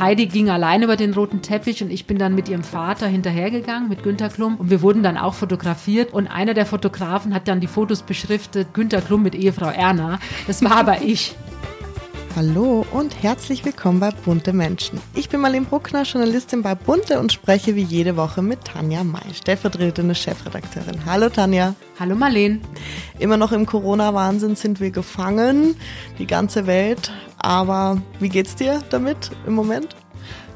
Heidi ging allein über den roten Teppich und ich bin dann mit ihrem Vater hinterhergegangen, mit Günter Klum. Und wir wurden dann auch fotografiert. Und einer der Fotografen hat dann die Fotos beschriftet, Günter Klum mit Ehefrau Erna. Das war aber ich. Hallo und herzlich willkommen bei Bunte Menschen. Ich bin Marlene Bruckner, Journalistin bei Bunte und spreche wie jede Woche mit Tanja May, stellvertretende Chefredakteurin. Hallo Tanja. Hallo Marlene. Immer noch im Corona-Wahnsinn sind wir gefangen, die ganze Welt. Aber wie geht's dir damit im Moment?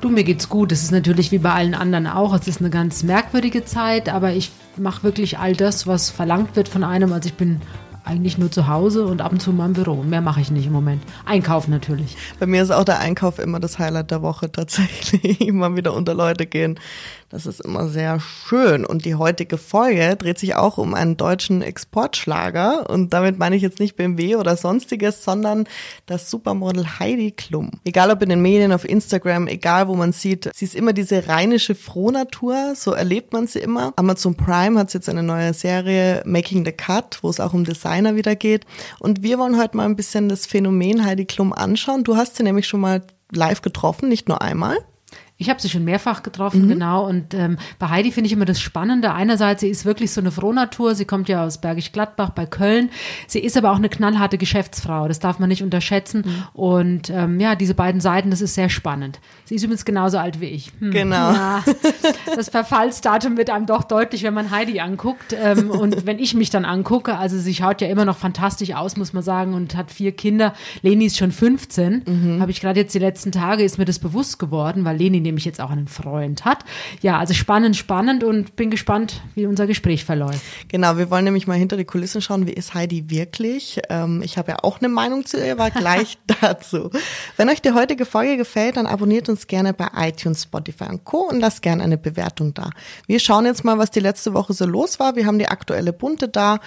Du, mir geht's gut. Es ist natürlich wie bei allen anderen auch. Es ist eine ganz merkwürdige Zeit, aber ich mache wirklich all das, was verlangt wird von einem. Also ich bin eigentlich nur zu Hause und ab und zu mal im Büro. Mehr mache ich nicht im Moment. Einkauf natürlich. Bei mir ist auch der Einkauf immer das Highlight der Woche tatsächlich. Immer wieder unter Leute gehen. Das ist immer sehr schön. Und die heutige Folge dreht sich auch um einen deutschen Exportschlager. Und damit meine ich jetzt nicht BMW oder sonstiges, sondern das Supermodel Heidi Klum. Egal ob in den Medien, auf Instagram, egal wo man sieht, sie ist immer diese rheinische Frohnatur. So erlebt man sie immer. Amazon Prime hat jetzt eine neue Serie Making the Cut, wo es auch um Designer wieder geht. Und wir wollen heute mal ein bisschen das Phänomen Heidi Klum anschauen. Du hast sie nämlich schon mal live getroffen, nicht nur einmal. Ich habe sie schon mehrfach getroffen, mhm. genau. Und ähm, bei Heidi finde ich immer das Spannende. Einerseits, sie ist wirklich so eine Frohnatur. Sie kommt ja aus Bergisch Gladbach bei Köln. Sie ist aber auch eine knallharte Geschäftsfrau. Das darf man nicht unterschätzen. Mhm. Und ähm, ja, diese beiden Seiten, das ist sehr spannend. Sie ist übrigens genauso alt wie ich. Hm. Genau. Ja, das Verfallsdatum wird einem doch deutlich, wenn man Heidi anguckt. Ähm, und wenn ich mich dann angucke, also sie schaut ja immer noch fantastisch aus, muss man sagen, und hat vier Kinder. Leni ist schon 15. Mhm. Habe ich gerade jetzt die letzten Tage, ist mir das bewusst geworden, weil Leni nämlich jetzt auch einen Freund hat. Ja, also spannend, spannend und bin gespannt, wie unser Gespräch verläuft. Genau, wir wollen nämlich mal hinter die Kulissen schauen, wie ist Heidi wirklich? Ähm, ich habe ja auch eine Meinung zu ihr, aber gleich dazu. Wenn euch die heutige Folge gefällt, dann abonniert uns gerne bei iTunes, Spotify und Co. und lasst gerne eine Bewertung da. Wir schauen jetzt mal, was die letzte Woche so los war. Wir haben die aktuelle Bunte da.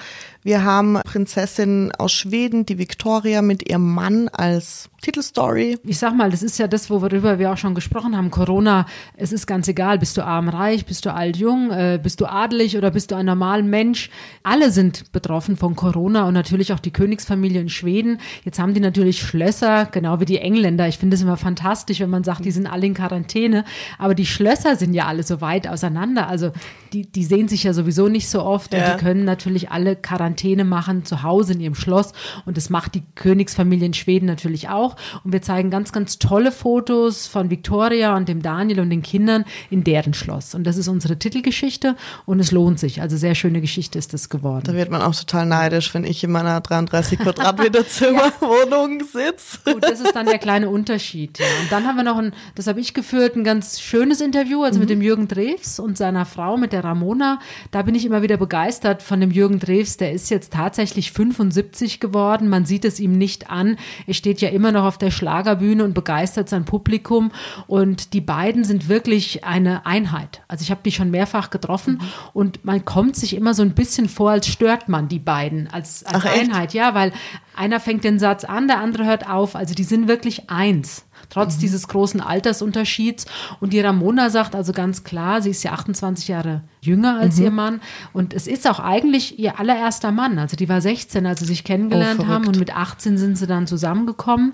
Wir haben Prinzessin aus Schweden, die Victoria mit ihrem Mann als Titelstory. Ich sag mal, das ist ja das, worüber wir auch schon gesprochen haben. Corona, es ist ganz egal, bist du arm, reich, bist du alt, jung, äh, bist du adelig oder bist du ein normaler Mensch. Alle sind betroffen von Corona und natürlich auch die Königsfamilie in Schweden. Jetzt haben die natürlich Schlösser, genau wie die Engländer. Ich finde es immer fantastisch, wenn man sagt, die sind alle in Quarantäne. Aber die Schlösser sind ja alle so weit auseinander. Also die, die sehen sich ja sowieso nicht so oft ja. und die können natürlich alle Quarantäne Quarantäne machen zu Hause in ihrem Schloss. Und das macht die Königsfamilie in Schweden natürlich auch. Und wir zeigen ganz, ganz tolle Fotos von Victoria und dem Daniel und den Kindern in deren Schloss. Und das ist unsere Titelgeschichte und es lohnt sich. Also sehr schöne Geschichte ist das geworden. Da wird man auch total neidisch, wenn ich in meiner 33 Quadratmeter Zimmerwohnung sitze. Gut, das ist dann der kleine Unterschied. Ja. Und dann haben wir noch ein, das habe ich geführt, ein ganz schönes Interview, also mhm. mit dem Jürgen Drews und seiner Frau, mit der Ramona. Da bin ich immer wieder begeistert von dem Jürgen Drews. Der ist ist jetzt tatsächlich 75 geworden. Man sieht es ihm nicht an. Er steht ja immer noch auf der Schlagerbühne und begeistert sein Publikum. Und die beiden sind wirklich eine Einheit. Also ich habe die schon mehrfach getroffen und man kommt sich immer so ein bisschen vor, als stört man die beiden als, als Ach, Einheit. Ja, weil einer fängt den Satz an, der andere hört auf. Also die sind wirklich eins trotz mhm. dieses großen Altersunterschieds. Und die Ramona sagt also ganz klar, sie ist ja 28 Jahre jünger als mhm. ihr Mann. Und es ist auch eigentlich ihr allererster Mann. Also die war 16, als sie sich kennengelernt oh, haben. Und mit 18 sind sie dann zusammengekommen.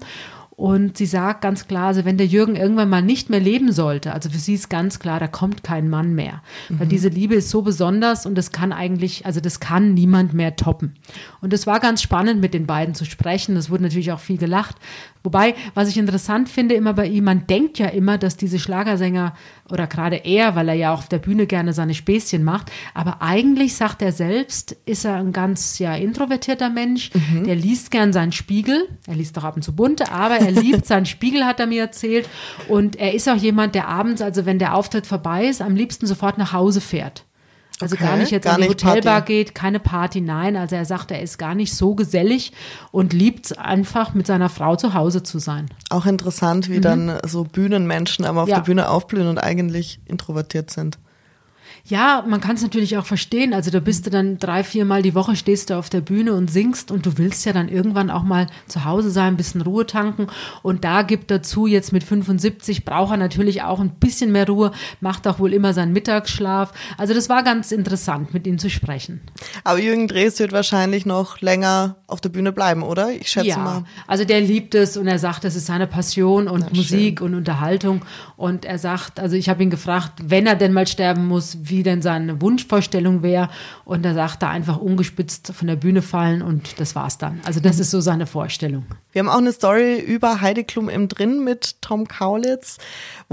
Und sie sagt ganz klar, also wenn der Jürgen irgendwann mal nicht mehr leben sollte, also für sie ist ganz klar, da kommt kein Mann mehr. Mhm. Weil diese Liebe ist so besonders und das kann eigentlich, also das kann niemand mehr toppen. Und es war ganz spannend, mit den beiden zu sprechen. Es wurde natürlich auch viel gelacht. Wobei, was ich interessant finde immer bei ihm, man denkt ja immer, dass diese Schlagersänger oder gerade er, weil er ja auch auf der Bühne gerne seine Späßchen macht, aber eigentlich sagt er selbst, ist er ein ganz ja introvertierter Mensch, mhm. der liest gern seinen Spiegel, er liest doch ab und zu bunte, aber er liebt seinen Spiegel, hat er mir erzählt. Und er ist auch jemand, der abends, also wenn der Auftritt vorbei ist, am liebsten sofort nach Hause fährt. Also okay, gar nicht jetzt gar in die Hotelbar Party. geht, keine Party, nein. Also er sagt, er ist gar nicht so gesellig und liebt es einfach, mit seiner Frau zu Hause zu sein. Auch interessant, wie mhm. dann so Bühnenmenschen aber auf ja. der Bühne aufblühen und eigentlich introvertiert sind. Ja, man kann es natürlich auch verstehen. Also da bist du dann drei, viermal die Woche stehst du auf der Bühne und singst und du willst ja dann irgendwann auch mal zu Hause sein, ein bisschen Ruhe tanken. Und da gibt dazu jetzt mit 75 braucht er natürlich auch ein bisschen mehr Ruhe, macht auch wohl immer seinen Mittagsschlaf. Also das war ganz interessant, mit ihm zu sprechen. Aber Jürgen Drees wird wahrscheinlich noch länger auf der Bühne bleiben, oder? Ich schätze ja, mal. Also der liebt es und er sagt, das ist seine Passion und Na, Musik schön. und Unterhaltung. Und er sagt, also ich habe ihn gefragt, wenn er denn mal sterben muss, wie wie denn seine Wunschvorstellung wäre. Und da sagt er einfach ungespitzt von der Bühne fallen und das war's dann. Also das ist so seine Vorstellung. Wir haben auch eine Story über Heidi Klum im Drin mit Tom Kaulitz,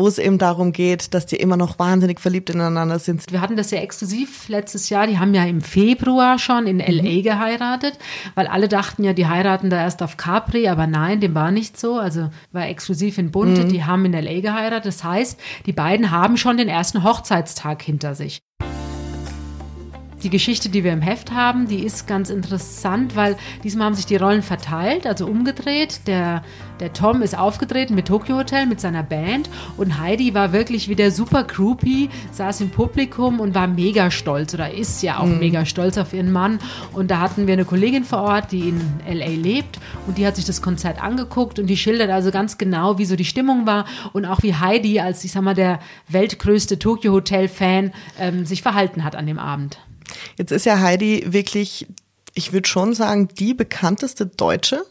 wo es eben darum geht, dass die immer noch wahnsinnig verliebt ineinander sind. Wir hatten das ja exklusiv letztes Jahr. Die haben ja im Februar schon in LA mhm. geheiratet, weil alle dachten ja, die heiraten da erst auf Capri, aber nein, dem war nicht so. Also war exklusiv in Bunte. Mhm. Die haben in LA geheiratet. Das heißt, die beiden haben schon den ersten Hochzeitstag hinter sich. Die Geschichte, die wir im Heft haben, die ist ganz interessant, weil diesmal haben sich die Rollen verteilt, also umgedreht. Der, der Tom ist aufgetreten mit Tokyo Hotel, mit seiner Band und Heidi war wirklich wie der super Groupie, saß im Publikum und war mega stolz oder ist ja auch mhm. mega stolz auf ihren Mann. Und da hatten wir eine Kollegin vor Ort, die in L.A. lebt und die hat sich das Konzert angeguckt und die schildert also ganz genau, wie so die Stimmung war und auch wie Heidi als, ich sag mal, der weltgrößte Tokyo Hotel Fan ähm, sich verhalten hat an dem Abend. Jetzt ist ja Heidi wirklich, ich würde schon sagen, die bekannteste Deutsche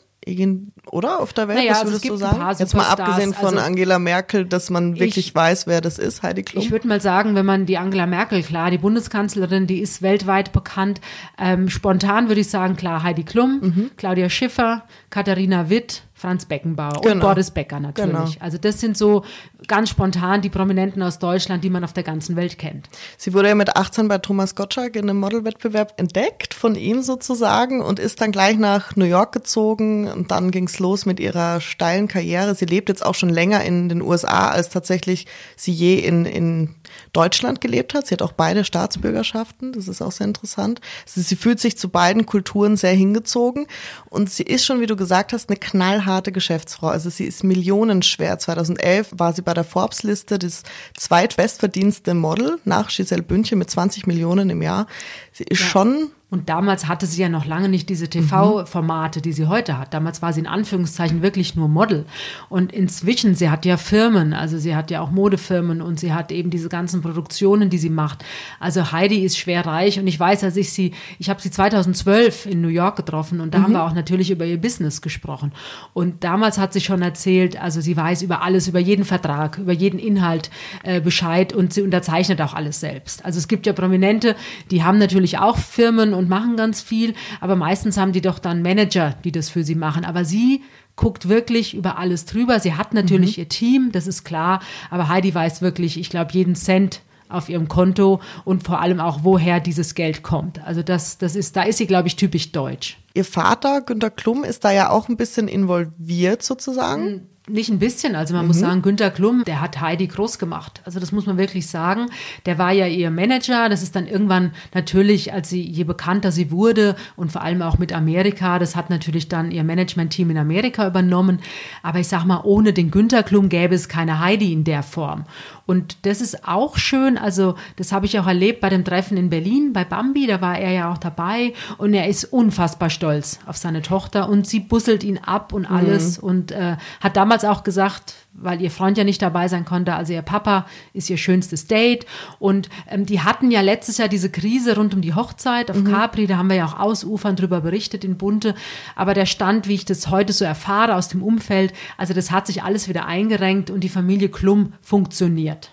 oder auf der Welt, naja, was würdest also du sagen? Jetzt mal abgesehen von also, Angela Merkel, dass man wirklich ich, weiß, wer das ist, Heidi Klum. Ich würde mal sagen, wenn man die Angela Merkel, klar, die Bundeskanzlerin, die ist weltweit bekannt. Ähm, spontan würde ich sagen, klar, Heidi Klum, mhm. Claudia Schiffer, Katharina Witt, Franz Beckenbauer genau. und Boris Becker natürlich. Genau. Also das sind so ganz spontan die Prominenten aus Deutschland, die man auf der ganzen Welt kennt. Sie wurde ja mit 18 bei Thomas Gottschalk in einem Modelwettbewerb entdeckt, von ihm sozusagen, und ist dann gleich nach New York gezogen und dann ging es los mit ihrer steilen Karriere. Sie lebt jetzt auch schon länger in den USA, als tatsächlich sie je in, in Deutschland gelebt hat. Sie hat auch beide Staatsbürgerschaften, das ist auch sehr interessant. Also sie fühlt sich zu beiden Kulturen sehr hingezogen und sie ist schon, wie du gesagt hast, eine knallharte Geschäftsfrau. Also sie ist millionenschwer. 2011 war sie bei der Forbes-Liste das zweitbestverdienste Model nach Giselle Bündchen mit 20 Millionen im Jahr. Sie ist ja. schon und damals hatte sie ja noch lange nicht diese TV-Formate, die sie heute hat. Damals war sie in Anführungszeichen wirklich nur Model. Und inzwischen, sie hat ja Firmen, also sie hat ja auch Modefirmen und sie hat eben diese ganzen Produktionen, die sie macht. Also Heidi ist schwer reich und ich weiß, als ich sie, ich habe sie 2012 in New York getroffen und da mhm. haben wir auch natürlich über ihr Business gesprochen. Und damals hat sie schon erzählt, also sie weiß über alles, über jeden Vertrag, über jeden Inhalt äh, Bescheid und sie unterzeichnet auch alles selbst. Also es gibt ja Prominente, die haben natürlich auch Firmen und machen ganz viel, aber meistens haben die doch dann Manager, die das für sie machen. Aber sie guckt wirklich über alles drüber. Sie hat natürlich mhm. ihr Team, das ist klar, aber Heidi weiß wirklich, ich glaube, jeden Cent auf ihrem Konto und vor allem auch, woher dieses Geld kommt. Also das, das ist, da ist sie, glaube ich, typisch deutsch. Ihr Vater, Günter Klum, ist da ja auch ein bisschen involviert sozusagen. Nicht ein bisschen, also man mhm. muss sagen, Günter Klum, der hat Heidi groß gemacht. Also das muss man wirklich sagen. Der war ja ihr Manager. Das ist dann irgendwann natürlich, als sie, je bekannter sie wurde und vor allem auch mit Amerika, das hat natürlich dann ihr Management-Team in Amerika übernommen. Aber ich sag mal, ohne den Günter Klum gäbe es keine Heidi in der Form. Und das ist auch schön. Also das habe ich auch erlebt bei dem Treffen in Berlin, bei Bambi. Da war er ja auch dabei und er ist unfassbar stolz auf seine Tochter und sie busselt ihn ab und alles mhm. und äh, hat damals damals auch gesagt, weil ihr Freund ja nicht dabei sein konnte, also ihr Papa ist ihr schönstes Date. Und ähm, die hatten ja letztes Jahr diese Krise rund um die Hochzeit auf mhm. Capri, da haben wir ja auch ausufern drüber berichtet in Bunte. Aber der Stand, wie ich das heute so erfahre aus dem Umfeld, also das hat sich alles wieder eingerenkt und die Familie Klum funktioniert.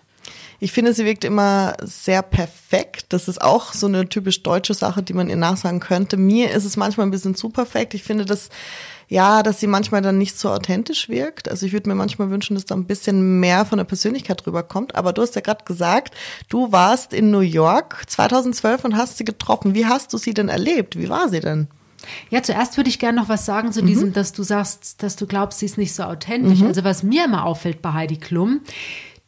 Ich finde, sie wirkt immer sehr perfekt. Das ist auch so eine typisch deutsche Sache, die man ihr nachsagen könnte. Mir ist es manchmal ein bisschen zu perfekt. Ich finde, dass ja, dass sie manchmal dann nicht so authentisch wirkt. Also ich würde mir manchmal wünschen, dass da ein bisschen mehr von der Persönlichkeit rüberkommt. Aber du hast ja gerade gesagt, du warst in New York 2012 und hast sie getroffen. Wie hast du sie denn erlebt? Wie war sie denn? Ja, zuerst würde ich gerne noch was sagen zu mhm. diesem, dass du sagst, dass du glaubst, sie ist nicht so authentisch. Mhm. Also was mir immer auffällt bei Heidi Klum,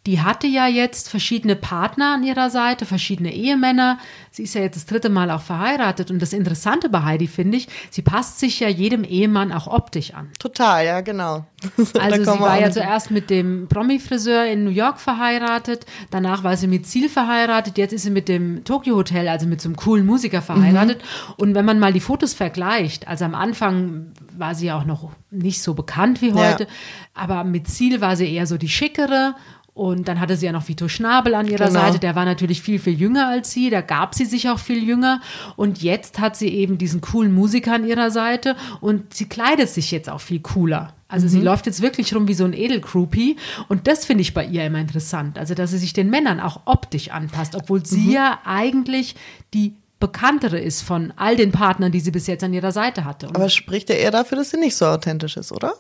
die hatte ja jetzt verschiedene Partner an ihrer Seite, verschiedene Ehemänner. Sie ist ja jetzt das dritte Mal auch verheiratet. Und das Interessante bei Heidi finde ich, sie passt sich ja jedem Ehemann auch optisch an. Total, ja, genau. Also sie war ja zuerst mit dem Promi-Friseur in New York verheiratet, danach war sie mit Ziel verheiratet, jetzt ist sie mit dem Tokyo Hotel, also mit so einem coolen Musiker verheiratet. Mhm. Und wenn man mal die Fotos vergleicht, also am Anfang war sie ja auch noch nicht so bekannt wie heute, ja. aber mit Ziel war sie eher so die schickere und dann hatte sie ja noch Vito Schnabel an ihrer genau. Seite, der war natürlich viel, viel jünger als sie, da gab sie sich auch viel jünger. Und jetzt hat sie eben diesen coolen Musiker an ihrer Seite und sie kleidet sich jetzt auch viel cooler. Also mhm. sie läuft jetzt wirklich rum wie so ein Edelgroupie. Und das finde ich bei ihr immer interessant. Also, dass sie sich den Männern auch optisch anpasst, obwohl sie mhm. ja eigentlich die bekanntere ist von all den Partnern, die sie bis jetzt an ihrer Seite hatte. Und Aber spricht ja eher dafür, dass sie nicht so authentisch ist, oder?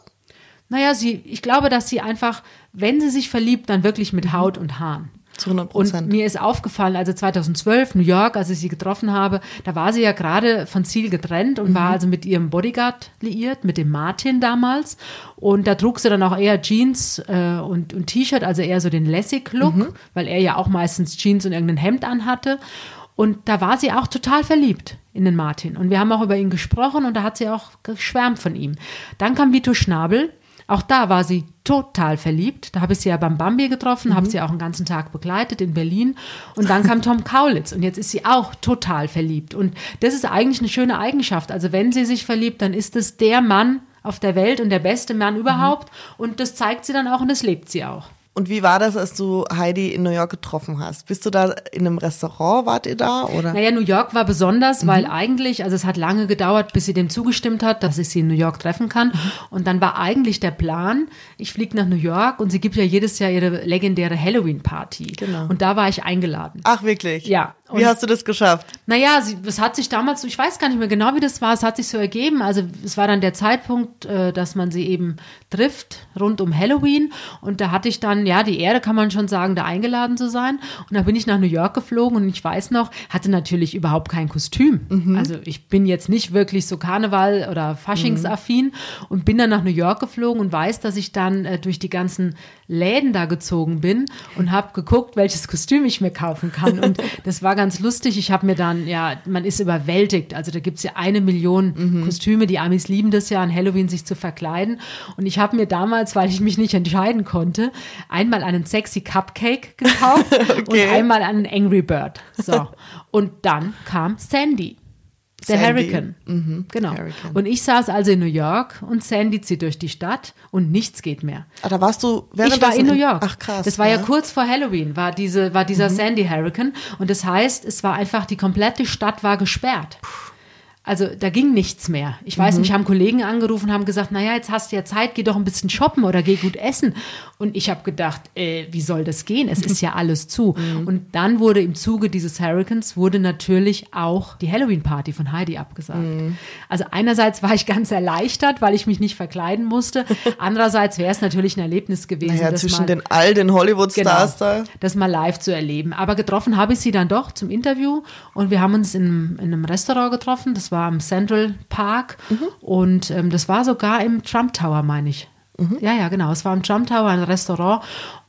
Naja, sie, ich glaube, dass sie einfach, wenn sie sich verliebt, dann wirklich mit Haut und Haaren. Zu 100 Prozent. Und mir ist aufgefallen, also 2012, New York, als ich sie getroffen habe, da war sie ja gerade von Ziel getrennt und mhm. war also mit ihrem Bodyguard liiert, mit dem Martin damals. Und da trug sie dann auch eher Jeans äh, und, und T-Shirt, also eher so den Lessig-Look, mhm. weil er ja auch meistens Jeans und irgendein Hemd anhatte. Und da war sie auch total verliebt in den Martin. Und wir haben auch über ihn gesprochen und da hat sie auch geschwärmt von ihm. Dann kam Vito Schnabel auch da war sie total verliebt. Da habe ich sie ja beim Bambi getroffen, mhm. habe sie auch einen ganzen Tag begleitet in Berlin. Und dann kam Tom Kaulitz und jetzt ist sie auch total verliebt. Und das ist eigentlich eine schöne Eigenschaft. Also wenn sie sich verliebt, dann ist es der Mann auf der Welt und der beste Mann überhaupt. Mhm. Und das zeigt sie dann auch und das lebt sie auch. Und wie war das, als du Heidi in New York getroffen hast? Bist du da in einem Restaurant, wart ihr da? Oder? Naja, New York war besonders, mhm. weil eigentlich, also es hat lange gedauert, bis sie dem zugestimmt hat, dass ich sie in New York treffen kann. Mhm. Und dann war eigentlich der Plan, ich fliege nach New York und sie gibt ja jedes Jahr ihre legendäre Halloween-Party. Genau. Und da war ich eingeladen. Ach, wirklich? Ja. Und, wie hast du das geschafft? Naja, es hat sich damals, ich weiß gar nicht mehr genau, wie das war, es hat sich so ergeben. Also es war dann der Zeitpunkt, äh, dass man sie eben trifft, rund um Halloween. Und da hatte ich dann, ja, die Ehre, kann man schon sagen, da eingeladen zu sein. Und da bin ich nach New York geflogen und ich weiß noch, hatte natürlich überhaupt kein Kostüm. Mhm. Also ich bin jetzt nicht wirklich so Karneval- oder Faschingsaffin mhm. und bin dann nach New York geflogen und weiß, dass ich dann äh, durch die ganzen Läden da gezogen bin und habe geguckt, welches Kostüm ich mir kaufen kann. Und das war ganz lustig. Ich habe mir dann, ja, man ist überwältigt. Also da gibt es ja eine Million mhm. Kostüme. Die Amis lieben das ja, an Halloween sich zu verkleiden. Und ich habe mir damals, weil ich mich nicht entscheiden konnte, einmal einen sexy Cupcake gekauft okay. und einmal einen Angry Bird. So. Und dann kam Sandy. Der Sandy. Hurricane. Mhm. Genau. Hurricane. Und ich saß also in New York und Sandy zieht durch die Stadt und nichts geht mehr. Ah, da warst du während Ich war in New York. Ach krass. Das war ja, ja kurz vor Halloween, war diese war dieser mhm. Sandy Hurricane und das heißt, es war einfach die komplette Stadt war gesperrt. Puh. Also da ging nichts mehr. Ich weiß, mhm. mich haben Kollegen angerufen, haben gesagt, naja, jetzt hast du ja Zeit, geh doch ein bisschen shoppen oder geh gut essen. Und ich habe gedacht, äh, wie soll das gehen? Es ist ja alles zu. Mhm. Und dann wurde im Zuge dieses Hurricanes wurde natürlich auch die Halloween-Party von Heidi abgesagt. Mhm. Also einerseits war ich ganz erleichtert, weil ich mich nicht verkleiden musste. Andererseits wäre es natürlich ein Erlebnis gewesen. Naja, zwischen mal, den all den Hollywood-Stars genau, da. Das mal live zu erleben. Aber getroffen habe ich sie dann doch zum Interview und wir haben uns in, in einem Restaurant getroffen. Das war war im Central Park mhm. und ähm, das war sogar im Trump Tower, meine ich. Mhm. Ja, ja, genau. Es war im Trump Tower, ein Restaurant.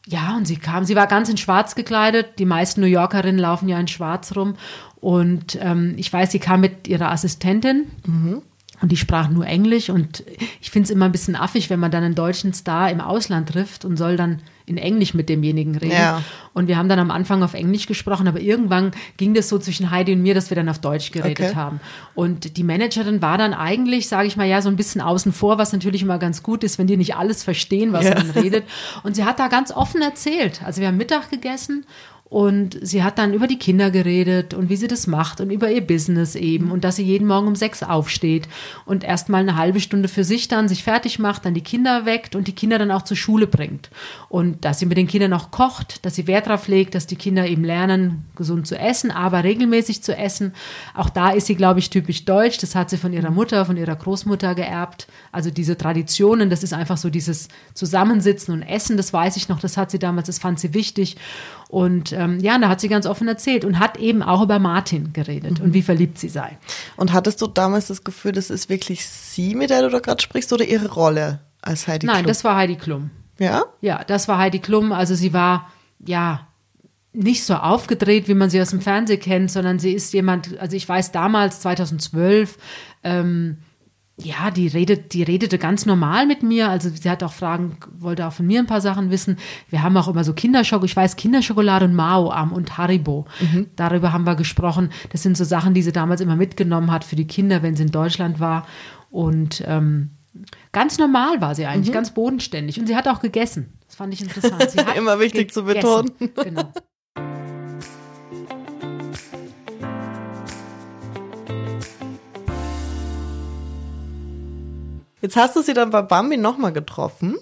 Ja, und sie kam, sie war ganz in schwarz gekleidet. Die meisten New Yorkerinnen laufen ja in schwarz rum. Und ähm, ich weiß, sie kam mit ihrer Assistentin. Mhm. Und die sprach nur Englisch. Und ich finde es immer ein bisschen affig, wenn man dann einen deutschen Star im Ausland trifft und soll dann in Englisch mit demjenigen reden. Ja. Und wir haben dann am Anfang auf Englisch gesprochen, aber irgendwann ging das so zwischen Heidi und mir, dass wir dann auf Deutsch geredet okay. haben. Und die Managerin war dann eigentlich, sage ich mal, ja, so ein bisschen außen vor, was natürlich immer ganz gut ist, wenn die nicht alles verstehen, was ja. man redet. Und sie hat da ganz offen erzählt. Also wir haben Mittag gegessen und sie hat dann über die Kinder geredet und wie sie das macht und über ihr Business eben und dass sie jeden Morgen um sechs aufsteht und erstmal eine halbe Stunde für sich dann sich fertig macht, dann die Kinder weckt und die Kinder dann auch zur Schule bringt. Und dass sie mit den Kindern auch kocht, dass sie Wert darauf legt, dass die Kinder eben lernen, gesund zu essen, aber regelmäßig zu essen. Auch da ist sie, glaube ich, typisch deutsch. Das hat sie von ihrer Mutter, von ihrer Großmutter geerbt. Also diese Traditionen, das ist einfach so dieses Zusammensitzen und Essen, das weiß ich noch, das hat sie damals, das fand sie wichtig. Und ähm, ja, da hat sie ganz offen erzählt und hat eben auch über Martin geredet mhm. und wie verliebt sie sei. Und hattest du damals das Gefühl, das ist wirklich sie, mit der du da gerade sprichst, oder ihre Rolle als Heidi Klum? Nein, das war Heidi Klum. Ja? Ja, das war Heidi Klum. Also sie war ja, nicht so aufgedreht, wie man sie aus dem Fernsehen kennt, sondern sie ist jemand, also ich weiß damals, 2012, ähm, ja, die redet, die redete ganz normal mit mir. Also sie hat auch Fragen, wollte auch von mir ein paar Sachen wissen. Wir haben auch immer so Kinderschokolade, ich weiß Kinderschokolade und Mao am und Haribo. Mhm. Darüber haben wir gesprochen. Das sind so Sachen, die sie damals immer mitgenommen hat für die Kinder, wenn sie in Deutschland war. Und ähm, ganz normal war sie eigentlich, mhm. ganz bodenständig. Und sie hat auch gegessen. Das fand ich interessant. Immer wichtig zu betonen. Genau. Jetzt hast du sie dann bei Bambi nochmal getroffen.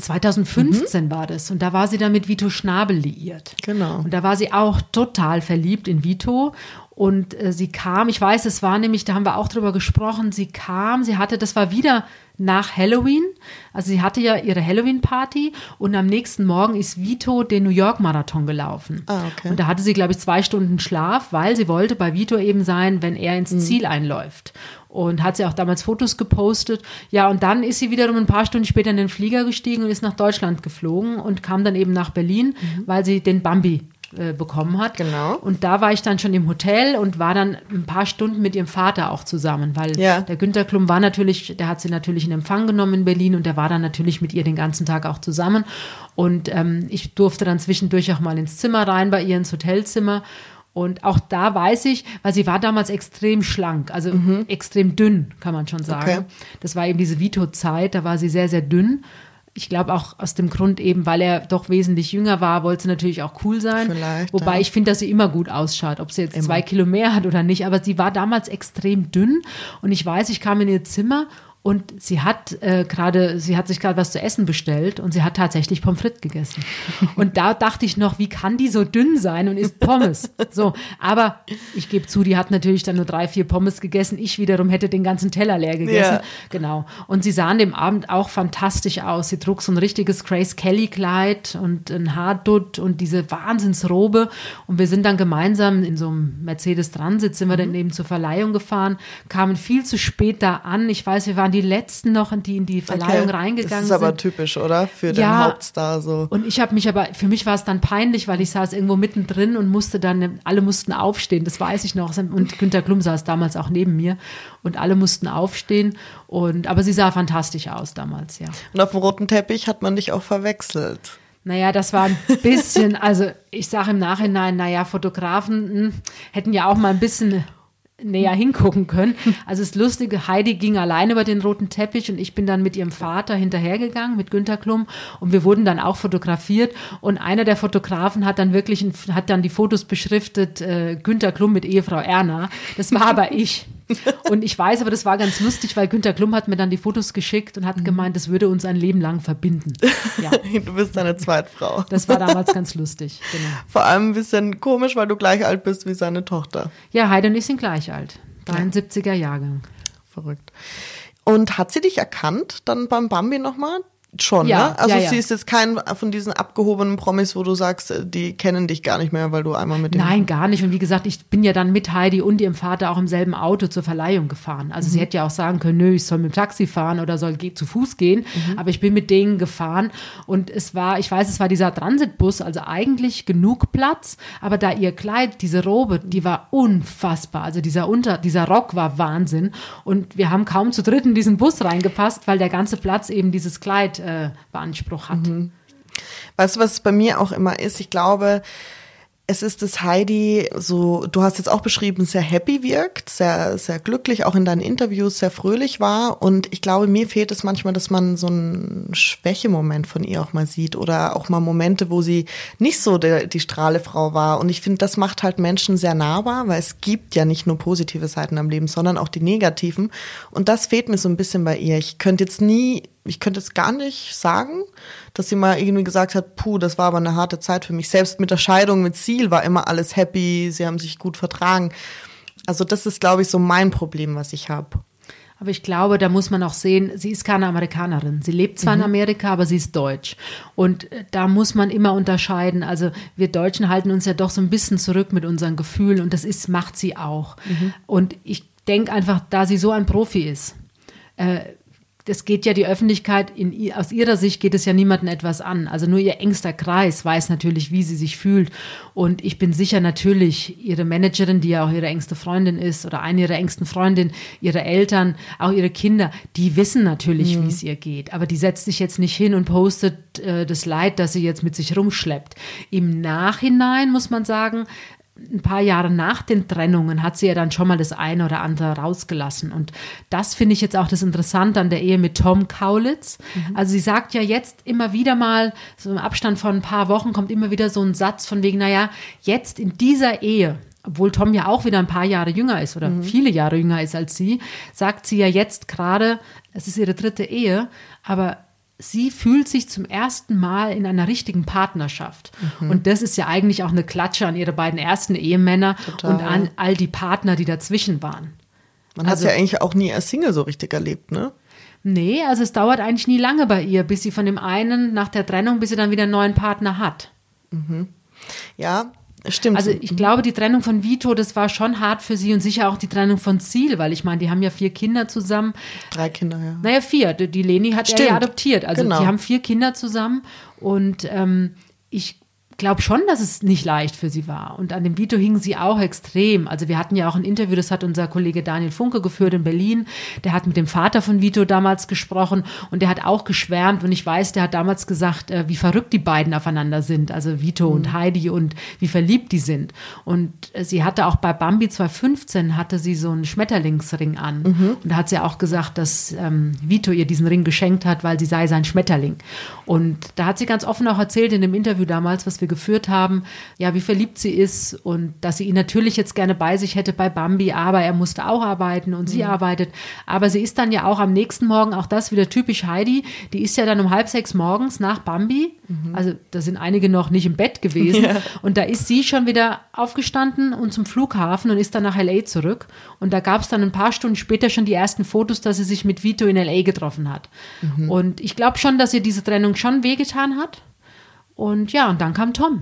2015 mhm. war das und da war sie dann mit Vito Schnabel liiert. Genau. Und da war sie auch total verliebt in Vito und äh, sie kam, ich weiß, es war nämlich, da haben wir auch drüber gesprochen, sie kam, sie hatte, das war wieder nach Halloween. Also sie hatte ja ihre Halloween-Party und am nächsten Morgen ist Vito den New York-Marathon gelaufen. Ah, okay. Und da hatte sie, glaube ich, zwei Stunden Schlaf, weil sie wollte bei Vito eben sein, wenn er ins mhm. Ziel einläuft. Und hat sie auch damals Fotos gepostet. Ja, und dann ist sie wiederum ein paar Stunden später in den Flieger gestiegen und ist nach Deutschland geflogen und kam dann eben nach Berlin, mhm. weil sie den Bambi äh, bekommen hat. Genau. Und da war ich dann schon im Hotel und war dann ein paar Stunden mit ihrem Vater auch zusammen, weil ja. der Günter Klum war natürlich, der hat sie natürlich in Empfang genommen in Berlin und der war dann natürlich mit ihr den ganzen Tag auch zusammen. Und ähm, ich durfte dann zwischendurch auch mal ins Zimmer rein, bei ihr ins Hotelzimmer. Und auch da weiß ich, weil sie war damals extrem schlank, also mhm. extrem dünn, kann man schon sagen. Okay. Das war eben diese Vito-Zeit, da war sie sehr, sehr dünn ich glaube auch aus dem Grund eben, weil er doch wesentlich jünger war, wollte sie natürlich auch cool sein. Vielleicht, Wobei ja. ich finde, dass sie immer gut ausschaut, ob sie jetzt immer. zwei Kilo mehr hat oder nicht. Aber sie war damals extrem dünn und ich weiß, ich kam in ihr Zimmer und sie hat äh, gerade, sie hat sich gerade was zu essen bestellt und sie hat tatsächlich Pommes frites gegessen. Und da dachte ich noch, wie kann die so dünn sein und isst Pommes? So, aber ich gebe zu, die hat natürlich dann nur drei, vier Pommes gegessen. Ich wiederum hätte den ganzen Teller leer gegessen. Ja. Genau. Und sie sah an dem Abend auch fantastisch aus. Sie trug so ein richtiges Grace Kelly Kleid und ein Haardutt und diese Wahnsinnsrobe. Und wir sind dann gemeinsam in so einem Mercedes Transit, sind wir mhm. dann eben zur Verleihung gefahren, kamen viel zu spät da an. Ich weiß, wir waren waren die letzten noch, die in die Verleihung okay. reingegangen sind. Das ist aber sind. typisch, oder? Für den ja, Hauptstar so. Und ich habe mich aber, für mich war es dann peinlich, weil ich saß irgendwo mittendrin und musste dann, alle mussten aufstehen, das weiß ich noch. Und Günter Klum saß damals auch neben mir und alle mussten aufstehen. Und, aber sie sah fantastisch aus damals, ja. Und auf dem roten Teppich hat man dich auch verwechselt. Naja, das war ein bisschen, also ich sage im Nachhinein, naja, Fotografen mh, hm, hätten ja auch mal ein bisschen näher hingucken können. Also das Lustige, Heidi ging allein über den roten Teppich und ich bin dann mit ihrem Vater hinterhergegangen, mit Günter Klum und wir wurden dann auch fotografiert und einer der Fotografen hat dann wirklich, hat dann die Fotos beschriftet, äh, Günter Klum mit Ehefrau Erna. Das war aber ich. Und ich weiß, aber das war ganz lustig, weil Günter Klum hat mir dann die Fotos geschickt und hat mhm. gemeint, das würde uns ein Leben lang verbinden. Ja. Du bist seine Zweitfrau. Das war damals ganz lustig. Genau. Vor allem ein bisschen komisch, weil du gleich alt bist wie seine Tochter. Ja, Heide und ich sind gleich alt. 73er Jahrgang. Verrückt. Und hat sie dich erkannt dann beim Bambi nochmal? Schon, ja, ne? Also ja, ja. sie ist jetzt kein von diesen abgehobenen Promis, wo du sagst, äh, die kennen dich gar nicht mehr, weil du einmal mit dem. Nein, gar nicht. Und wie gesagt, ich bin ja dann mit Heidi und ihrem Vater auch im selben Auto zur Verleihung gefahren. Also mhm. sie hätte ja auch sagen können, nö, ich soll mit dem Taxi fahren oder soll zu Fuß gehen. Mhm. Aber ich bin mit denen gefahren und es war, ich weiß, es war dieser Transitbus, also eigentlich genug Platz, aber da ihr Kleid, diese Robe, die war unfassbar. Also dieser Unter, dieser Rock war Wahnsinn. Und wir haben kaum zu dritt in diesen Bus reingepasst, weil der ganze Platz eben dieses Kleid äh, beansprucht hat. Mhm. Weißt du, was bei mir auch immer ist? Ich glaube, es ist das Heidi so, du hast jetzt auch beschrieben, sehr happy wirkt, sehr, sehr glücklich, auch in deinen Interviews sehr fröhlich war. Und ich glaube, mir fehlt es manchmal, dass man so einen Schwächemoment von ihr auch mal sieht oder auch mal Momente, wo sie nicht so der, die Strahlefrau war. Und ich finde, das macht halt Menschen sehr nahbar, weil es gibt ja nicht nur positive Seiten am Leben, sondern auch die negativen. Und das fehlt mir so ein bisschen bei ihr. Ich könnte jetzt nie ich könnte es gar nicht sagen, dass sie mal irgendwie gesagt hat, puh, das war aber eine harte Zeit für mich. Selbst mit der Scheidung mit Ziel war immer alles happy, sie haben sich gut vertragen. Also das ist, glaube ich, so mein Problem, was ich habe. Aber ich glaube, da muss man auch sehen, sie ist keine Amerikanerin. Sie lebt zwar mhm. in Amerika, aber sie ist deutsch. Und äh, da muss man immer unterscheiden. Also wir Deutschen halten uns ja doch so ein bisschen zurück mit unseren Gefühlen und das ist, macht sie auch. Mhm. Und ich denke einfach, da sie so ein Profi ist, äh, das geht ja die Öffentlichkeit, in, aus ihrer Sicht geht es ja niemandem etwas an. Also nur ihr engster Kreis weiß natürlich, wie sie sich fühlt. Und ich bin sicher natürlich, ihre Managerin, die ja auch ihre engste Freundin ist, oder eine ihrer engsten Freundinnen, ihre Eltern, auch ihre Kinder, die wissen natürlich, mhm. wie es ihr geht. Aber die setzt sich jetzt nicht hin und postet äh, das Leid, das sie jetzt mit sich rumschleppt. Im Nachhinein muss man sagen, ein paar Jahre nach den Trennungen hat sie ja dann schon mal das eine oder andere rausgelassen. Und das finde ich jetzt auch das Interessante an der Ehe mit Tom Kaulitz. Mhm. Also sie sagt ja jetzt immer wieder mal, so im Abstand von ein paar Wochen kommt immer wieder so ein Satz von wegen, naja, jetzt in dieser Ehe, obwohl Tom ja auch wieder ein paar Jahre jünger ist oder mhm. viele Jahre jünger ist als sie, sagt sie ja jetzt gerade, es ist ihre dritte Ehe, aber sie fühlt sich zum ersten Mal in einer richtigen Partnerschaft. Mhm. Und das ist ja eigentlich auch eine Klatsche an ihre beiden ersten Ehemänner Total. und an all die Partner, die dazwischen waren. Man also, hat ja eigentlich auch nie als Single so richtig erlebt, ne? Nee, also es dauert eigentlich nie lange bei ihr, bis sie von dem einen nach der Trennung, bis sie dann wieder einen neuen Partner hat. Mhm. Ja, Stimmt. Also ich glaube, die Trennung von Vito, das war schon hart für sie und sicher auch die Trennung von Ziel, weil ich meine, die haben ja vier Kinder zusammen. Drei Kinder, ja. Naja, vier. Die Leni hat Stimmt. er ja adoptiert. Also genau. die haben vier Kinder zusammen und ähm, ich glaube schon, dass es nicht leicht für sie war. Und an dem Vito hingen sie auch extrem. Also wir hatten ja auch ein Interview, das hat unser Kollege Daniel Funke geführt in Berlin. Der hat mit dem Vater von Vito damals gesprochen und der hat auch geschwärmt. Und ich weiß, der hat damals gesagt, äh, wie verrückt die beiden aufeinander sind. Also Vito mhm. und Heidi und wie verliebt die sind. Und äh, sie hatte auch bei Bambi 2015 hatte sie so einen Schmetterlingsring an. Mhm. Und da hat sie auch gesagt, dass ähm, Vito ihr diesen Ring geschenkt hat, weil sie sei sein Schmetterling. Und da hat sie ganz offen auch erzählt in dem Interview damals, was wir geführt haben, ja, wie verliebt sie ist und dass sie ihn natürlich jetzt gerne bei sich hätte bei Bambi, aber er musste auch arbeiten und sie mhm. arbeitet. Aber sie ist dann ja auch am nächsten Morgen, auch das wieder typisch Heidi, die ist ja dann um halb sechs morgens nach Bambi. Mhm. Also da sind einige noch nicht im Bett gewesen. Ja. Und da ist sie schon wieder aufgestanden und zum Flughafen und ist dann nach LA zurück. Und da gab es dann ein paar Stunden später schon die ersten Fotos, dass sie sich mit Vito in LA getroffen hat. Mhm. Und ich glaube schon, dass ihr diese Trennung schon wehgetan hat. Und ja, und dann kam Tom.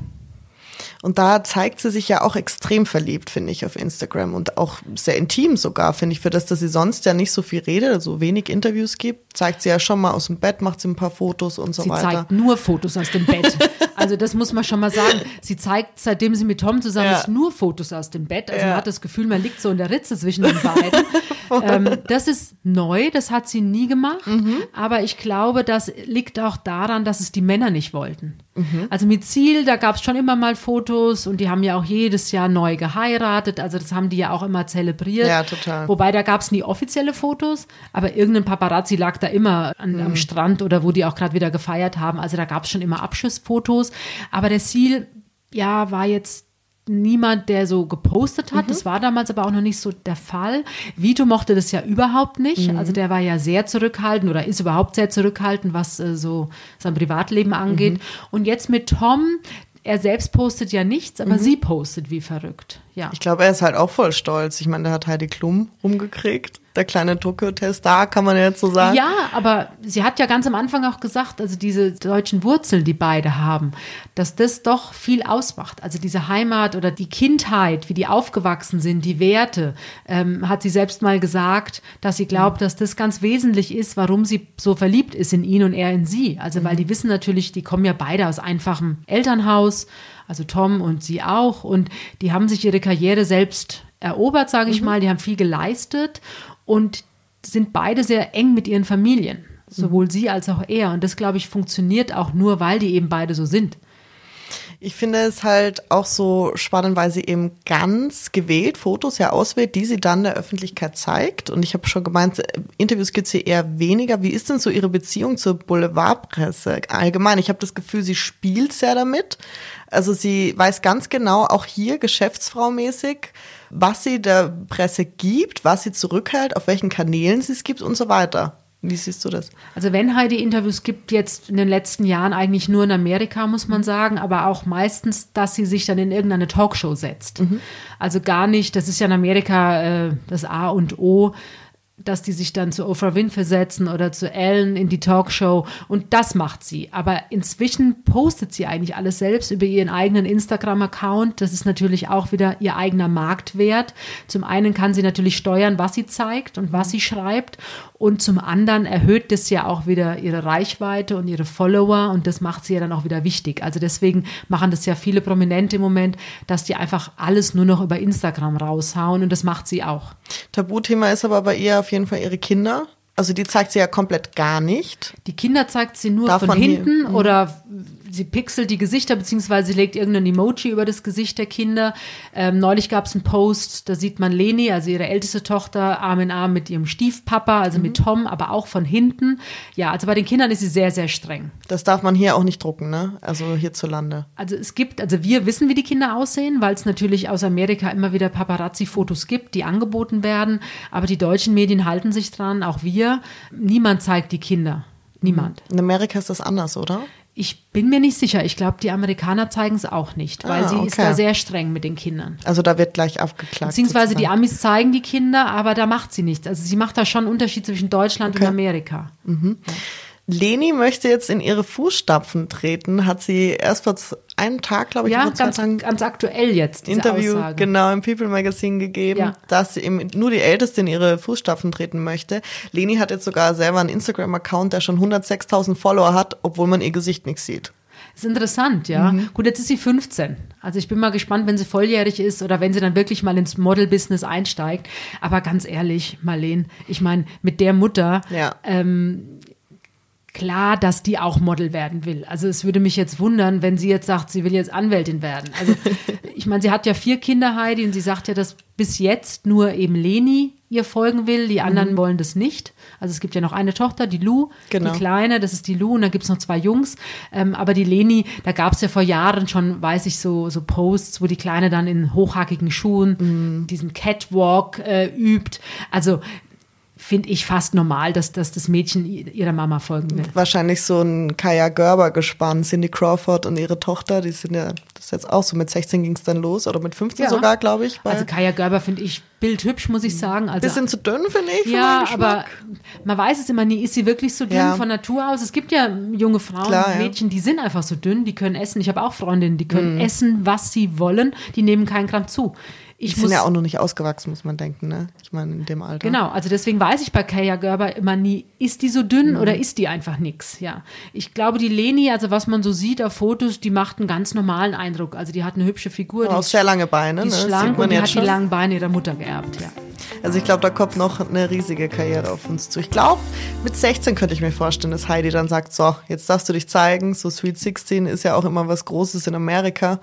Und da zeigt sie sich ja auch extrem verliebt, finde ich, auf Instagram und auch sehr intim sogar, finde ich, für das, dass sie sonst ja nicht so viel redet, also wenig Interviews gibt, zeigt sie ja schon mal aus dem Bett, macht sie ein paar Fotos und so sie weiter. Sie zeigt nur Fotos aus dem Bett. Also das muss man schon mal sagen. Sie zeigt, seitdem sie mit Tom zusammen ja. ist, nur Fotos aus dem Bett. Also ja. man hat das Gefühl, man liegt so in der Ritze zwischen den beiden. ähm, das ist neu, das hat sie nie gemacht. Mhm. Aber ich glaube, das liegt auch daran, dass es die Männer nicht wollten. Mhm. Also mit Ziel, da gab es schon immer mal Fotos und die haben ja auch jedes Jahr neu geheiratet. Also das haben die ja auch immer zelebriert. Ja, total. Wobei da gab es nie offizielle Fotos, aber irgendein Paparazzi lag da immer an, mhm. am Strand oder wo die auch gerade wieder gefeiert haben. Also da gab es schon immer Abschlussfotos. Aber der Ziel, ja, war jetzt niemand, der so gepostet hat. Mhm. Das war damals aber auch noch nicht so der Fall. Vito mochte das ja überhaupt nicht. Mhm. Also der war ja sehr zurückhaltend oder ist überhaupt sehr zurückhaltend, was äh, so sein Privatleben angeht. Mhm. Und jetzt mit Tom, er selbst postet ja nichts, aber mhm. sie postet wie verrückt. Ja. Ich glaube, er ist halt auch voll stolz. Ich meine, der hat Heidi Klum rumgekriegt. Der kleine Tokyo-Test da, kann man jetzt so sagen. Ja, aber sie hat ja ganz am Anfang auch gesagt, also diese deutschen Wurzeln, die beide haben, dass das doch viel ausmacht. Also diese Heimat oder die Kindheit, wie die aufgewachsen sind, die Werte, ähm, hat sie selbst mal gesagt, dass sie glaubt, dass das ganz wesentlich ist, warum sie so verliebt ist in ihn und er in sie. Also, weil mhm. die wissen natürlich, die kommen ja beide aus einfachem Elternhaus also Tom und sie auch. Und die haben sich ihre Karriere selbst erobert, sage ich mhm. mal. Die haben viel geleistet und sind beide sehr eng mit ihren Familien. Sowohl mhm. sie als auch er. Und das, glaube ich, funktioniert auch nur, weil die eben beide so sind. Ich finde es halt auch so spannend, weil sie eben ganz gewählt Fotos ja auswählt, die sie dann der Öffentlichkeit zeigt. Und ich habe schon gemeint, Interviews gibt sie eher weniger. Wie ist denn so ihre Beziehung zur Boulevardpresse allgemein? Ich habe das Gefühl, sie spielt sehr damit. Also sie weiß ganz genau, auch hier geschäftsfrau-mäßig, was sie der Presse gibt, was sie zurückhält, auf welchen Kanälen sie es gibt und so weiter. Wie siehst du das? Also wenn Heidi Interviews gibt, jetzt in den letzten Jahren eigentlich nur in Amerika, muss man sagen, aber auch meistens, dass sie sich dann in irgendeine Talkshow setzt. Mhm. Also gar nicht, das ist ja in Amerika äh, das A und O, dass die sich dann zu Oprah Winfrey setzen oder zu Ellen in die Talkshow und das macht sie. Aber inzwischen postet sie eigentlich alles selbst über ihren eigenen Instagram-Account. Das ist natürlich auch wieder ihr eigener Marktwert. Zum einen kann sie natürlich steuern, was sie zeigt und was sie schreibt und zum anderen erhöht das ja auch wieder ihre Reichweite und ihre Follower und das macht sie ja dann auch wieder wichtig. Also deswegen machen das ja viele Prominente im Moment, dass die einfach alles nur noch über Instagram raushauen und das macht sie auch. Tabuthema ist aber bei ihr auf jeden Fall ihre Kinder. Also die zeigt sie ja komplett gar nicht. Die Kinder zeigt sie nur Davon von hinten hier. Mhm. oder sie pixelt die Gesichter, beziehungsweise sie legt irgendein Emoji über das Gesicht der Kinder. Ähm, neulich gab es einen Post, da sieht man Leni, also ihre älteste Tochter, Arm in Arm mit ihrem Stiefpapa, also mit Tom, aber auch von hinten. Ja, also bei den Kindern ist sie sehr, sehr streng. Das darf man hier auch nicht drucken, ne? Also hierzulande. Also es gibt, also wir wissen, wie die Kinder aussehen, weil es natürlich aus Amerika immer wieder Paparazzi-Fotos gibt, die angeboten werden. Aber die deutschen Medien halten sich dran, auch wir. Niemand zeigt die Kinder. Niemand. In Amerika ist das anders, oder? Ich bin mir nicht sicher. Ich glaube, die Amerikaner zeigen es auch nicht, weil Ah, sie ist okay. da sehr streng mit den Kindern. Also da wird gleich abgeklagt. Beziehungsweise die sozusagen. Amis zeigen die Kinder, aber da macht sie nichts. Also sie macht da schon einen Unterschied zwischen Deutschland und Okay. Amerika. Leni möchte jetzt in ihre Fußstapfen treten, hat sie erst vor einem Tag, glaube ich, Ja, ganz, Tagen ganz aktuell jetzt, diese Interview Aussage. genau im People Magazine gegeben, Ja. dass sie eben nur die Älteste in ihre Fußstapfen treten möchte. Leni hat jetzt sogar selber einen Instagram-Account, der schon 106.000 Follower hat, obwohl man ihr Gesicht nicht sieht. Das ist interessant, ja. Mhm. Gut, jetzt ist sie 15. Also ich bin mal gespannt, wenn sie volljährig ist oder wenn sie dann wirklich mal ins Model-Business einsteigt. Aber ganz ehrlich, Marleen, ich meine, mit der Mutter, Ja. Klar, dass die auch Model werden will. Also es würde mich jetzt wundern, wenn sie jetzt sagt, sie will jetzt Anwältin werden. Also ich meine, sie hat ja vier Kinder, Heidi, und sie sagt ja, dass bis jetzt nur eben Leni ihr folgen will. Die anderen wollen das nicht. Also es gibt ja noch eine Tochter, die Lu, Genau. die Kleine, das ist die Lu, und dann gibt es noch zwei Jungs. Ähm, aber die Leni, da gab es ja vor Jahren schon, weiß ich, so, so Posts, wo die Kleine dann in hochhackigen Schuhen diesen Catwalk äh, übt. Also finde ich fast normal, dass, dass das Mädchen ihrer Mama folgen will. Wahrscheinlich so ein Kaya Gerber gespannt, Cindy Crawford und ihre Tochter, die sind ja, das ist jetzt auch so, mit 16 ging es dann los oder mit 15 Ja. sogar, glaube ich. Also Kaya Gerber finde ich bildhübsch, muss ich sagen. Also, bisschen zu dünn, finde ich. ja, aber man weiß es immer nie, ist sie wirklich so dünn Ja. von Natur aus? Es gibt ja junge Frauen, Klar, ja. Mädchen, die sind einfach so dünn, die können essen. Ich habe auch Freundinnen, die Mhm. können essen, was sie wollen, die nehmen keinen Gramm zu. Ich Die sind ja auch noch nicht ausgewachsen, muss man denken, ne? Ich meine, in dem Alter. Genau, also deswegen weiß ich bei Kaya Gerber immer nie, ist die so dünn oder ist die einfach nix, ja. Ich glaube, die Leni, also was man so sieht auf Fotos, die macht einen ganz normalen Eindruck. Also die hat eine hübsche Figur, Aber die auch sehr lange Beine, die ne? schlank und die hat die schon. langen Beine ihrer Mutter geerbt, ja. Also ich glaube, da kommt noch eine riesige Karriere auf uns zu. Ich glaube, mit 16 könnte ich mir vorstellen, dass Heidi dann sagt, so, jetzt darfst du dich zeigen. So Sweet 16 ist ja auch immer was Großes in Amerika.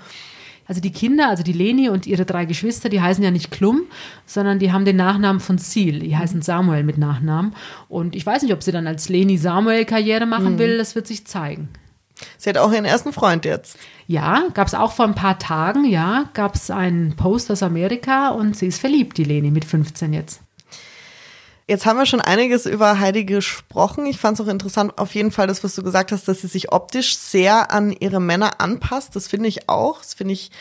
Also die Kinder, also die Leni und ihre drei Geschwister, die heißen ja nicht Klum, sondern die haben den Nachnamen von Seal. Die heißen Samuel mit Nachnamen. Und ich weiß nicht, ob sie dann als Leni Samuel Karriere machen will, das wird sich zeigen. Sie hat auch ihren ersten Freund jetzt. Ja, gab es auch vor ein paar Tagen, ja, gab es einen Post aus Amerika und sie ist verliebt, die Leni, mit 15 jetzt. Jetzt haben wir schon einiges über Heidi gesprochen. Ich fand es auch interessant, auf jeden Fall das, was du gesagt hast, dass sie sich optisch sehr an ihre Männer anpasst. Das finde ich auch. Das finde ich,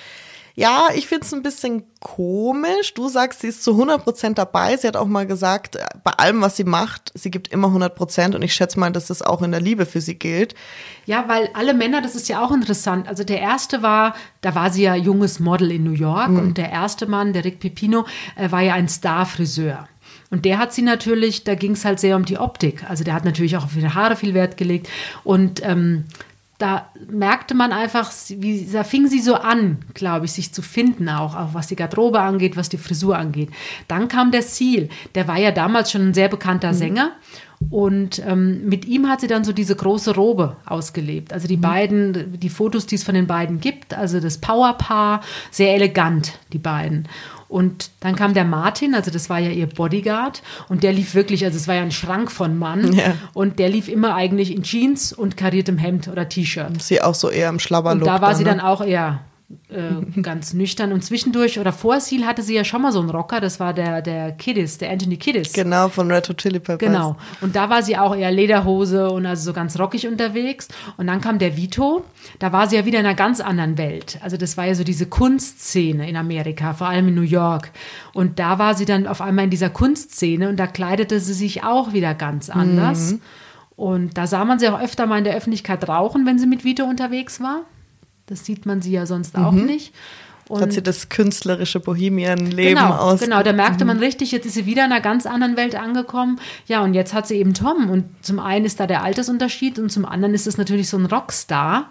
ja, ich finde es ein bisschen komisch. Du sagst, sie ist zu 100 Prozent dabei. Sie hat auch mal gesagt, äh, bei allem, was sie macht, sie gibt immer 100 Prozent. Und ich schätze mal, dass das auch in der Liebe für sie gilt. Ja, weil alle Männer, das ist ja auch interessant. Also der erste war, da war sie ja junges Model in New York und der erste Mann, der Rick Pipino, äh, war ja ein Star-Friseur. Und der hat sie natürlich, da ging es halt sehr um die Optik. Also der hat natürlich auch auf ihre Haare viel Wert gelegt. Und ähm, da merkte man einfach, wie, da fing sie so an, glaube ich, sich zu finden, auch, auch was die Garderobe angeht, was die Frisur angeht. Dann kam der Seal, der war ja damals schon ein sehr bekannter Sänger. Und ähm, mit ihm hat sie dann so diese große Robe ausgelebt. Also die beiden, die Fotos, die es von den beiden gibt, also das Powerpaar, sehr elegant, die beiden. Und dann kam der Martin, also das war ja ihr Bodyguard, und der lief wirklich, also es war ja ein Schrank von Mann, Ja. und der lief immer eigentlich in Jeans und kariertem Hemd oder T-Shirt. Sie auch so eher im Und Schlabberlook. da war sie ne? dann auch eher äh, ganz nüchtern. Und zwischendurch oder vor Seal hatte sie ja schon mal so einen Rocker, das war der, der Kiddis, der Anthony Kiddis. Genau, von Red Hot Chili Peppers. Genau. Und da war sie auch eher Lederhose und also so ganz rockig unterwegs. Und dann kam der Vito, da war sie ja wieder in einer ganz anderen Welt. Also das war ja so diese Kunstszene in Amerika, vor allem in New York. Und da war sie dann auf einmal in dieser Kunstszene und da kleidete sie sich auch wieder ganz anders. Mhm. Und da sah man sie auch öfter mal in der Öffentlichkeit rauchen, wenn sie mit Vito unterwegs war. Das sieht man sie ja sonst auch mhm. nicht. Und hat sie das künstlerische Bohemian-Leben genau, aus. Genau, da merkte man mhm. richtig, jetzt ist sie wieder in einer ganz anderen Welt angekommen. Ja, und jetzt hat sie eben Tom. Und zum einen ist da der Altersunterschied und zum anderen ist es natürlich so ein Rockstar.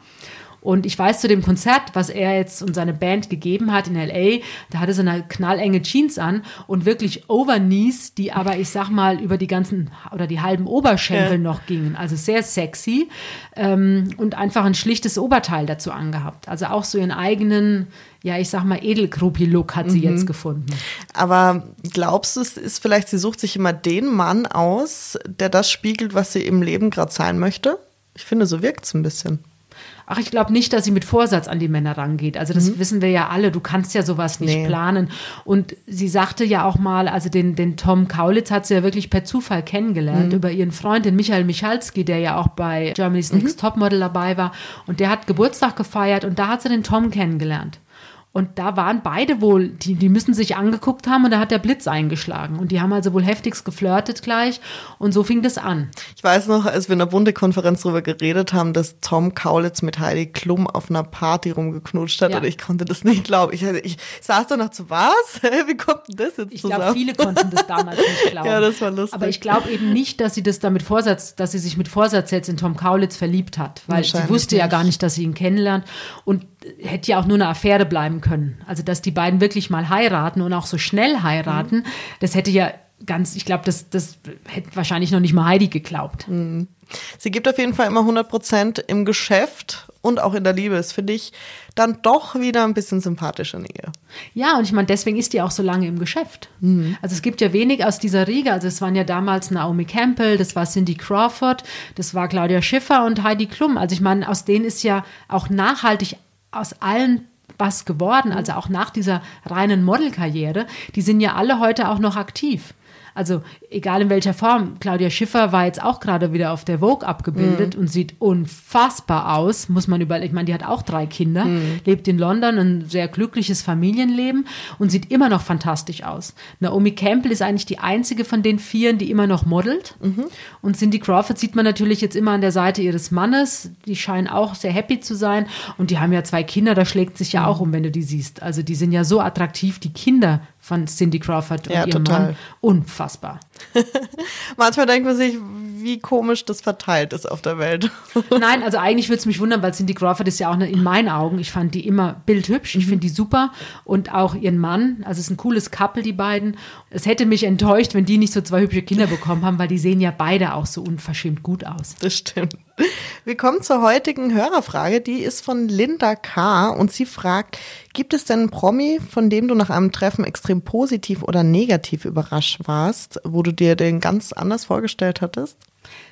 Und ich weiß zu dem Konzert, was er jetzt und seine Band gegeben hat in LA, da hatte so eine knallenge Jeans an und wirklich Overknees, die aber, ich sag mal, über die ganzen oder die halben Oberschenkel ja. noch gingen. Also sehr sexy ähm, und einfach ein schlichtes Oberteil dazu angehabt. Also auch so ihren eigenen ja, ich sag mal, Edelgruppi-Look hat sie mhm. jetzt gefunden. Aber glaubst du, es ist vielleicht, sie sucht sich immer den Mann aus, der das spiegelt, was sie im Leben gerade sein möchte? Ich finde, so wirkt es ein bisschen. Ach, ich glaube nicht, dass sie mit Vorsatz an die Männer rangeht. Also das mhm. wissen wir ja alle. Du kannst ja sowas nicht nee. planen. Und sie sagte ja auch mal, also den, den Tom Kaulitz hat sie ja wirklich per Zufall kennengelernt mhm. über ihren Freund, den Michael Michalski, der ja auch bei Germany's mhm. Next Topmodel dabei war. Und der hat Geburtstag gefeiert und da hat sie den Tom kennengelernt. Und da waren beide wohl, die, die müssen sich angeguckt haben und da hat der Blitz eingeschlagen. Und die haben also wohl heftigst geflirtet gleich und so fing das an. Ich weiß noch, als wir in der Bundekonferenz darüber geredet haben, dass Tom Kaulitz mit Heidi Klum auf einer Party rumgeknutscht hat ja. und ich konnte das nicht glauben. Ich, ich saß da noch zu was? Wie kommt denn das jetzt ich zusammen? Ich glaube, viele konnten das damals nicht glauben. ja, das war lustig. Aber ich glaube eben nicht, dass sie das damit Vorsatz, dass sie sich mit Vorsatz jetzt in Tom Kaulitz verliebt hat, weil sie wusste nicht. ja gar nicht, dass sie ihn kennenlernt und hätte ja auch nur eine Affäre bleiben können. Also, dass die beiden wirklich mal heiraten und auch so schnell heiraten, mhm. das hätte ja ganz, ich glaube, das, das hätte wahrscheinlich noch nicht mal Heidi geglaubt. Mhm. Sie gibt auf jeden Fall immer 100 Prozent im Geschäft und auch in der Liebe. Das finde ich dann doch wieder ein bisschen sympathischer Nähe. Ja, und ich meine, deswegen ist die auch so lange im Geschäft. Mhm. Also es gibt ja wenig aus dieser Riege. Also es waren ja damals Naomi Campbell, das war Cindy Crawford, das war Claudia Schiffer und Heidi Klum. Also ich meine, aus denen ist ja auch nachhaltig aus allen was geworden, also auch nach dieser reinen Modelkarriere, die sind ja alle heute auch noch aktiv. Also egal in welcher Form. Claudia Schiffer war jetzt auch gerade wieder auf der Vogue abgebildet mhm. und sieht unfassbar aus, muss man überlegen. Ich meine, die hat auch drei Kinder, mhm. lebt in London, ein sehr glückliches Familienleben und sieht immer noch fantastisch aus. Naomi Campbell ist eigentlich die einzige von den Vieren, die immer noch modelt. Mhm. Und Cindy Crawford sieht man natürlich jetzt immer an der Seite ihres Mannes. Die scheinen auch sehr happy zu sein. Und die haben ja zwei Kinder, da schlägt sich ja mhm. auch um, wenn du die siehst. Also die sind ja so attraktiv, die Kinder von Cindy Crawford und ja, ihrem total. Mann. Unfassbar. Manchmal denkt man sich, wie komisch das verteilt ist auf der Welt. Nein, also eigentlich würde es mich wundern, weil Cindy Crawford ist ja auch eine, in meinen Augen, ich fand die immer bildhübsch, ich mhm. finde die super und auch ihren Mann, also es ist ein cooles Couple, die beiden. Es hätte mich enttäuscht, wenn die nicht so zwei hübsche Kinder bekommen haben, weil die sehen ja beide auch so unverschämt gut aus. Das stimmt. Wir kommen zur heutigen Hörerfrage, die ist von Linda K. und sie fragt, gibt es denn einen Promi, von dem du nach einem Treffen extrem positiv oder negativ überrascht warst, wo du dir den ganz anders vorgestellt hattest?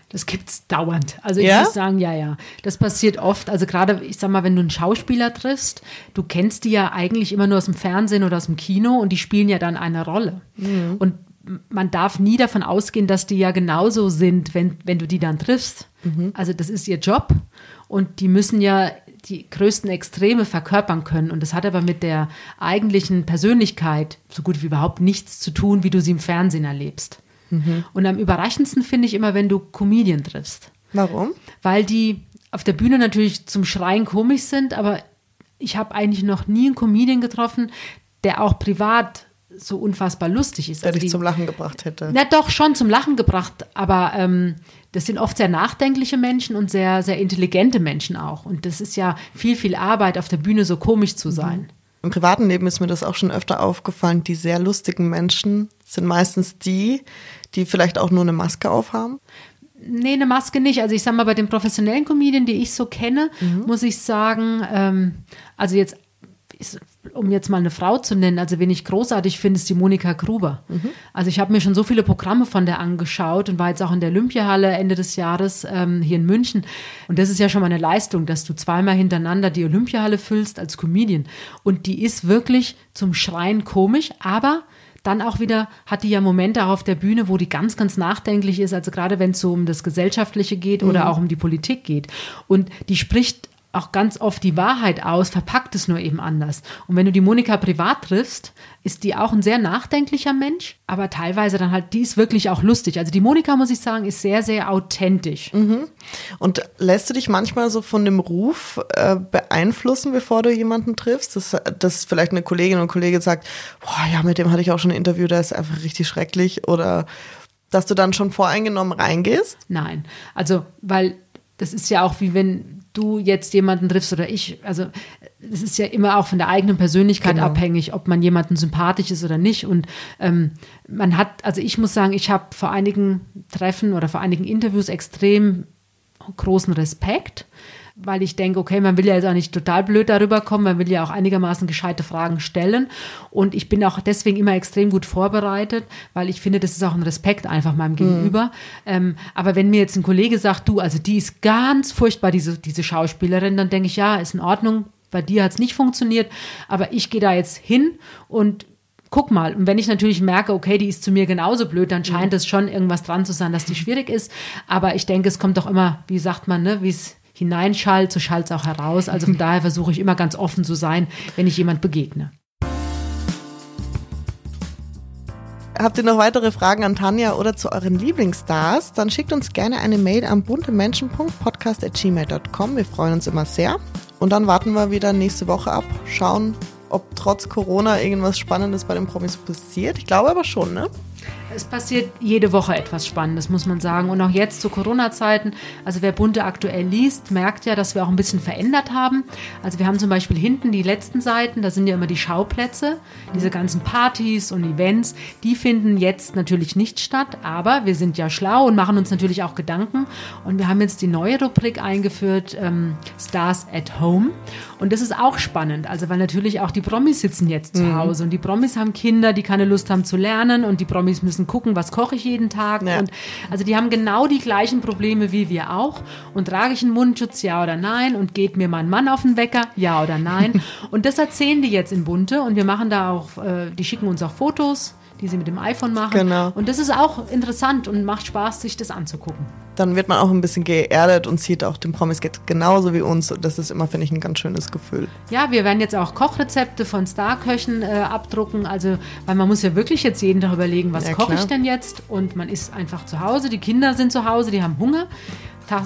Das gibt's dauernd. Also ich ja? muss sagen, ja, ja. Das passiert oft. Also gerade, ich sag mal, wenn du einen Schauspieler triffst, du kennst die ja eigentlich immer nur aus dem Fernsehen oder aus dem Kino und die spielen ja dann eine Rolle. Mhm. Und man darf nie davon ausgehen, dass die ja genauso sind, wenn, wenn du die dann triffst. Mhm. Also das ist ihr Job und die müssen ja die größten Extreme verkörpern können. Und das hat aber mit der eigentlichen Persönlichkeit so gut wie überhaupt nichts zu tun, wie du sie im Fernsehen erlebst. Mhm. Und am überraschendsten finde ich immer, wenn du Comedian triffst. Warum? Weil die auf der Bühne natürlich zum Schreien komisch sind, aber ich habe eigentlich noch nie einen Comedian getroffen, der auch privat so unfassbar lustig ist. Der also dich die, zum Lachen gebracht hätte. Na doch, schon zum Lachen gebracht, aber ähm, das sind oft sehr nachdenkliche Menschen und sehr, sehr intelligente Menschen auch. Und das ist ja viel, viel Arbeit, auf der Bühne so komisch zu sein. Mhm. Im privaten Leben ist mir das auch schon öfter aufgefallen. Die sehr lustigen Menschen sind meistens die, die vielleicht auch nur eine Maske aufhaben. Nee, eine Maske nicht. Also ich sag mal, bei den professionellen Comedien, die ich so kenne, mhm. muss ich sagen, ähm, also jetzt um jetzt mal eine Frau zu nennen, also wen ich großartig finde, ist die Monika Gruber. Mhm. Also ich habe mir schon so viele Programme von der angeschaut und war jetzt auch in der Olympiahalle Ende des Jahres ähm, hier in München. Und das ist ja schon mal eine Leistung, dass du zweimal hintereinander die Olympiahalle füllst als Comedian. Und die ist wirklich zum Schreien komisch, aber dann auch wieder hat die ja Momente auch auf der Bühne, wo die ganz, ganz nachdenklich ist, also gerade wenn es so um das Gesellschaftliche geht oder mhm. auch um die Politik geht. Und die spricht auch ganz oft die Wahrheit aus, verpackt es nur eben anders. Und wenn du die Monika privat triffst, ist die auch ein sehr nachdenklicher Mensch, aber teilweise dann halt, die ist wirklich auch lustig. Also die Monika, muss ich sagen, ist sehr, sehr authentisch. Mhm. Und lässt du dich manchmal so von dem Ruf äh, beeinflussen, bevor du jemanden triffst? Dass, dass vielleicht eine Kollegin und Kollege sagt, boah, ja, mit dem hatte ich auch schon ein Interview, der ist einfach richtig schrecklich oder dass du dann schon voreingenommen reingehst? Nein, also weil das ist ja auch wie wenn du jetzt jemanden triffst oder ich, also es ist ja immer auch von der eigenen Persönlichkeit genau. abhängig, ob man jemanden sympathisch ist oder nicht. Und ähm, man hat, also ich muss sagen, ich habe vor einigen Treffen oder vor einigen Interviews extrem großen Respekt weil ich denke, okay, man will ja jetzt auch nicht total blöd darüber kommen, man will ja auch einigermaßen gescheite Fragen stellen. Und ich bin auch deswegen immer extrem gut vorbereitet, weil ich finde, das ist auch ein Respekt einfach meinem Gegenüber. Mhm. Ähm, aber wenn mir jetzt ein Kollege sagt, du, also die ist ganz furchtbar, diese, diese Schauspielerin, dann denke ich, ja, ist in Ordnung. Bei dir hat es nicht funktioniert, aber ich gehe da jetzt hin und guck mal. Und wenn ich natürlich merke, okay, die ist zu mir genauso blöd, dann scheint mhm. es schon irgendwas dran zu sein, dass die schwierig ist. Aber ich denke, es kommt doch immer, wie sagt man, ne, wie es hineinschallt, so schallt es auch heraus. Also von daher versuche ich immer ganz offen zu sein, wenn ich jemand begegne. Habt ihr noch weitere Fragen an Tanja oder zu euren Lieblingsstars? Dann schickt uns gerne eine Mail an buntemenschen.podcast.gmail.com. Wir freuen uns immer sehr. Und dann warten wir wieder nächste Woche ab, schauen, ob trotz Corona irgendwas Spannendes bei den Promis passiert. Ich glaube aber schon, ne? Es passiert jede Woche etwas Spannendes, muss man sagen. Und auch jetzt zu Corona-Zeiten, also wer Bunte aktuell liest, merkt ja, dass wir auch ein bisschen verändert haben. Also wir haben zum Beispiel hinten die letzten Seiten, da sind ja immer die Schauplätze, diese ganzen Partys und Events, die finden jetzt natürlich nicht statt, aber wir sind ja schlau und machen uns natürlich auch Gedanken. Und wir haben jetzt die neue Rubrik eingeführt, ähm, Stars at Home. Und das ist auch spannend, also weil natürlich auch die Promis sitzen jetzt zu mhm. Hause und die Promis haben Kinder, die keine Lust haben zu lernen und die Promis müssen müssen gucken, was koche ich jeden Tag. Ja. Und also die haben genau die gleichen Probleme wie wir auch. Und trage ich einen Mundschutz, ja oder nein? Und geht mir mein Mann auf den Wecker, ja oder nein? und das erzählen die jetzt in Bunte und wir machen da auch, äh, die schicken uns auch Fotos die sie mit dem iPhone machen. Genau. Und das ist auch interessant und macht Spaß, sich das anzugucken. Dann wird man auch ein bisschen geerdet und sieht auch den Promis geht genauso wie uns. Und das ist immer, finde ich, ein ganz schönes Gefühl. Ja, wir werden jetzt auch Kochrezepte von Starköchen äh, abdrucken. Also, weil man muss ja wirklich jetzt jeden Tag überlegen, was ja, koche ich denn jetzt? Und man ist einfach zu Hause, die Kinder sind zu Hause, die haben Hunger.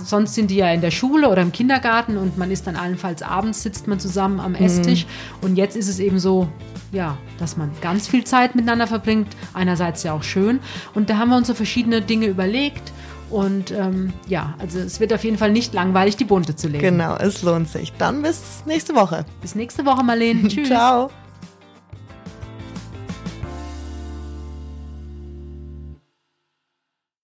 Sonst sind die ja in der Schule oder im Kindergarten und man ist dann allenfalls abends sitzt man zusammen am Esstisch. Mhm. Und jetzt ist es eben so, ja, dass man ganz viel Zeit miteinander verbringt. Einerseits ja auch schön. Und da haben wir uns so verschiedene Dinge überlegt. Und ähm, ja, also es wird auf jeden Fall nicht langweilig, die Bunte zu legen. Genau, es lohnt sich. Dann bis nächste Woche. Bis nächste Woche, Marlene. Tschüss. Ciao.